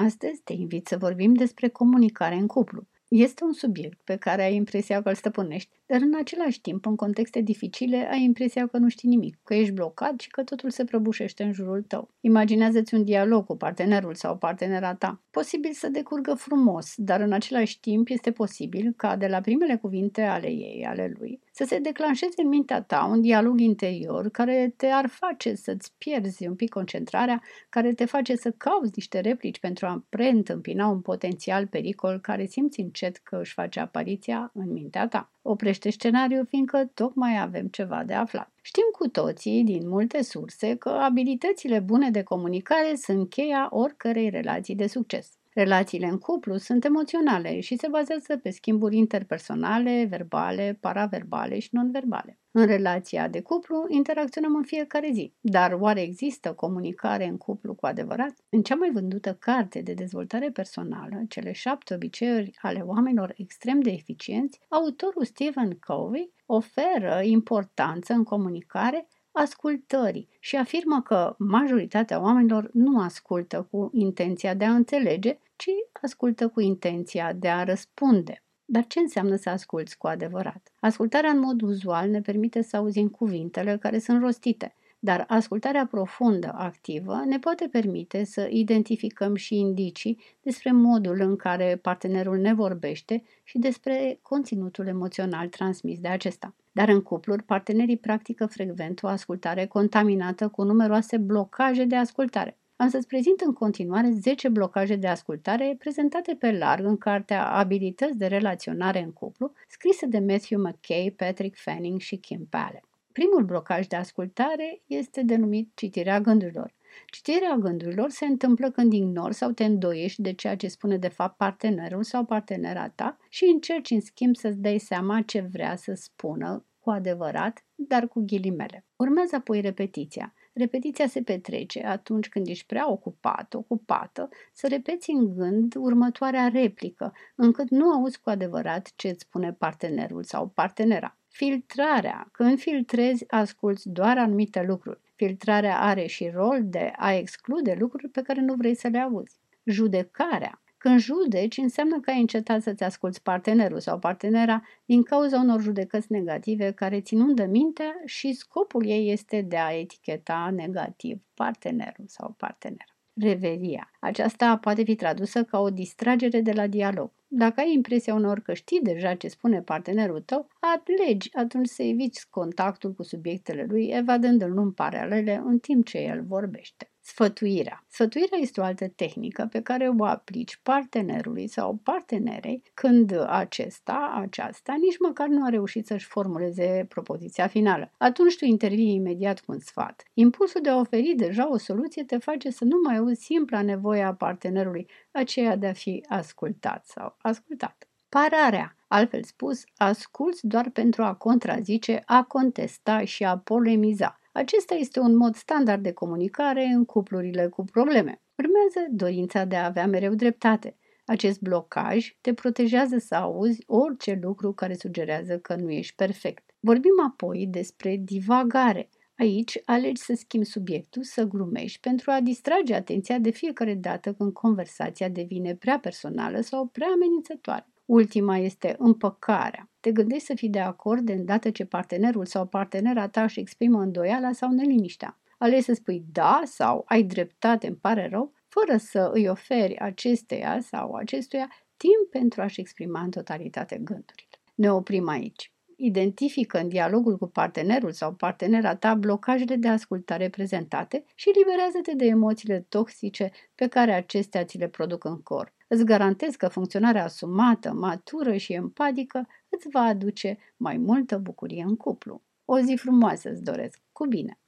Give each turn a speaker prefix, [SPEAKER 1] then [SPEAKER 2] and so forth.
[SPEAKER 1] Astăzi te invit să vorbim despre comunicare în cuplu. Este un subiect pe care ai impresia că îl stăpânești, dar în același timp, în contexte dificile, ai impresia că nu știi nimic, că ești blocat și că totul se prăbușește în jurul tău. Imaginează-ți un dialog cu partenerul sau partenera ta. Posibil să decurgă frumos, dar în același timp este posibil ca de la primele cuvinte ale ei, ale lui, să se declanșeze în mintea ta un dialog interior care te ar face să-ți pierzi un pic concentrarea, care te face să cauți niște replici pentru a preîntâmpina un potențial pericol care simți încet că își face apariția în mintea ta. Oprește scenariul fiindcă tocmai avem ceva de aflat. Știm cu toții, din multe surse, că abilitățile bune de comunicare sunt cheia oricărei relații de succes. Relațiile în cuplu sunt emoționale și se bazează pe schimburi interpersonale, verbale, paraverbale și non-verbale. În relația de cuplu interacționăm în fiecare zi, dar oare există comunicare în cuplu cu adevărat? În cea mai vândută carte de dezvoltare personală, cele șapte obiceiuri ale oamenilor extrem de eficienți, autorul Stephen Covey oferă importanță în comunicare ascultării și afirmă că majoritatea oamenilor nu ascultă cu intenția de a înțelege, ci ascultă cu intenția de a răspunde. Dar ce înseamnă să asculți cu adevărat? Ascultarea în mod uzual ne permite să auzim cuvintele care sunt rostite, dar ascultarea profundă, activă, ne poate permite să identificăm și indicii despre modul în care partenerul ne vorbește și despre conținutul emoțional transmis de acesta. Dar în cupluri, partenerii practică frecvent o ascultare contaminată cu numeroase blocaje de ascultare. Am să-ți prezint în continuare 10 blocaje de ascultare prezentate pe larg în cartea Abilități de relaționare în cuplu, scrisă de Matthew McKay, Patrick Fanning și Kim Palek. Primul blocaj de ascultare este denumit citirea gândurilor. Citirea gândurilor se întâmplă când ignori sau te îndoiești de ceea ce spune de fapt partenerul sau partenera ta și încerci în schimb să-ți dai seama ce vrea să spună cu adevărat, dar cu ghilimele. Urmează apoi repetiția. Repetiția se petrece atunci când ești prea ocupat, ocupată, să repeți în gând următoarea replică, încât nu auzi cu adevărat ce îți spune partenerul sau partenera. Filtrarea. Când filtrezi, asculți doar anumite lucruri. Filtrarea are și rol de a exclude lucruri pe care nu vrei să le auzi. Judecarea. Când judeci, înseamnă că ai încetat să-ți asculți partenerul sau partenera din cauza unor judecăți negative care țin undă mintea și scopul ei este de a eticheta negativ partenerul sau partenera. Reveria. Aceasta poate fi tradusă ca o distragere de la dialog. Dacă ai impresia unor că știi deja ce spune partenerul tău, atlegi atunci să eviți contactul cu subiectele lui, evadându-l în paralele în timp ce el vorbește. Sfătuirea. Sfătuirea este o altă tehnică pe care o aplici partenerului sau partenerei când acesta, aceasta, nici măcar nu a reușit să-și formuleze propoziția finală. Atunci tu intervii imediat cu un sfat. Impulsul de a oferi deja o soluție te face să nu mai auzi simpla nevoie a partenerului, aceea de a fi ascultat sau ascultat. Pararea. Altfel spus, asculți doar pentru a contrazice, a contesta și a polemiza. Acesta este un mod standard de comunicare în cuplurile cu probleme. Urmează dorința de a avea mereu dreptate. Acest blocaj te protejează să auzi orice lucru care sugerează că nu ești perfect. Vorbim apoi despre divagare. Aici alegi să schimbi subiectul, să glumești pentru a distrage atenția de fiecare dată când conversația devine prea personală sau prea amenințătoare. Ultima este împăcarea. Te gândești să fii de acord de îndată ce partenerul sau partenera ta își exprimă îndoiala sau neliniștea. Alegi să spui da sau ai dreptate, îmi pare rău, fără să îi oferi acesteia sau acestuia timp pentru a-și exprima în totalitate gândurile. Ne oprim aici. Identifică în dialogul cu partenerul sau partenera ta blocajele de ascultare prezentate și liberează-te de emoțiile toxice pe care acestea ți le produc în corp. Îți garantez că funcționarea asumată, matură și empatică îți va aduce mai multă bucurie în cuplu. O zi frumoasă îți doresc. Cu bine!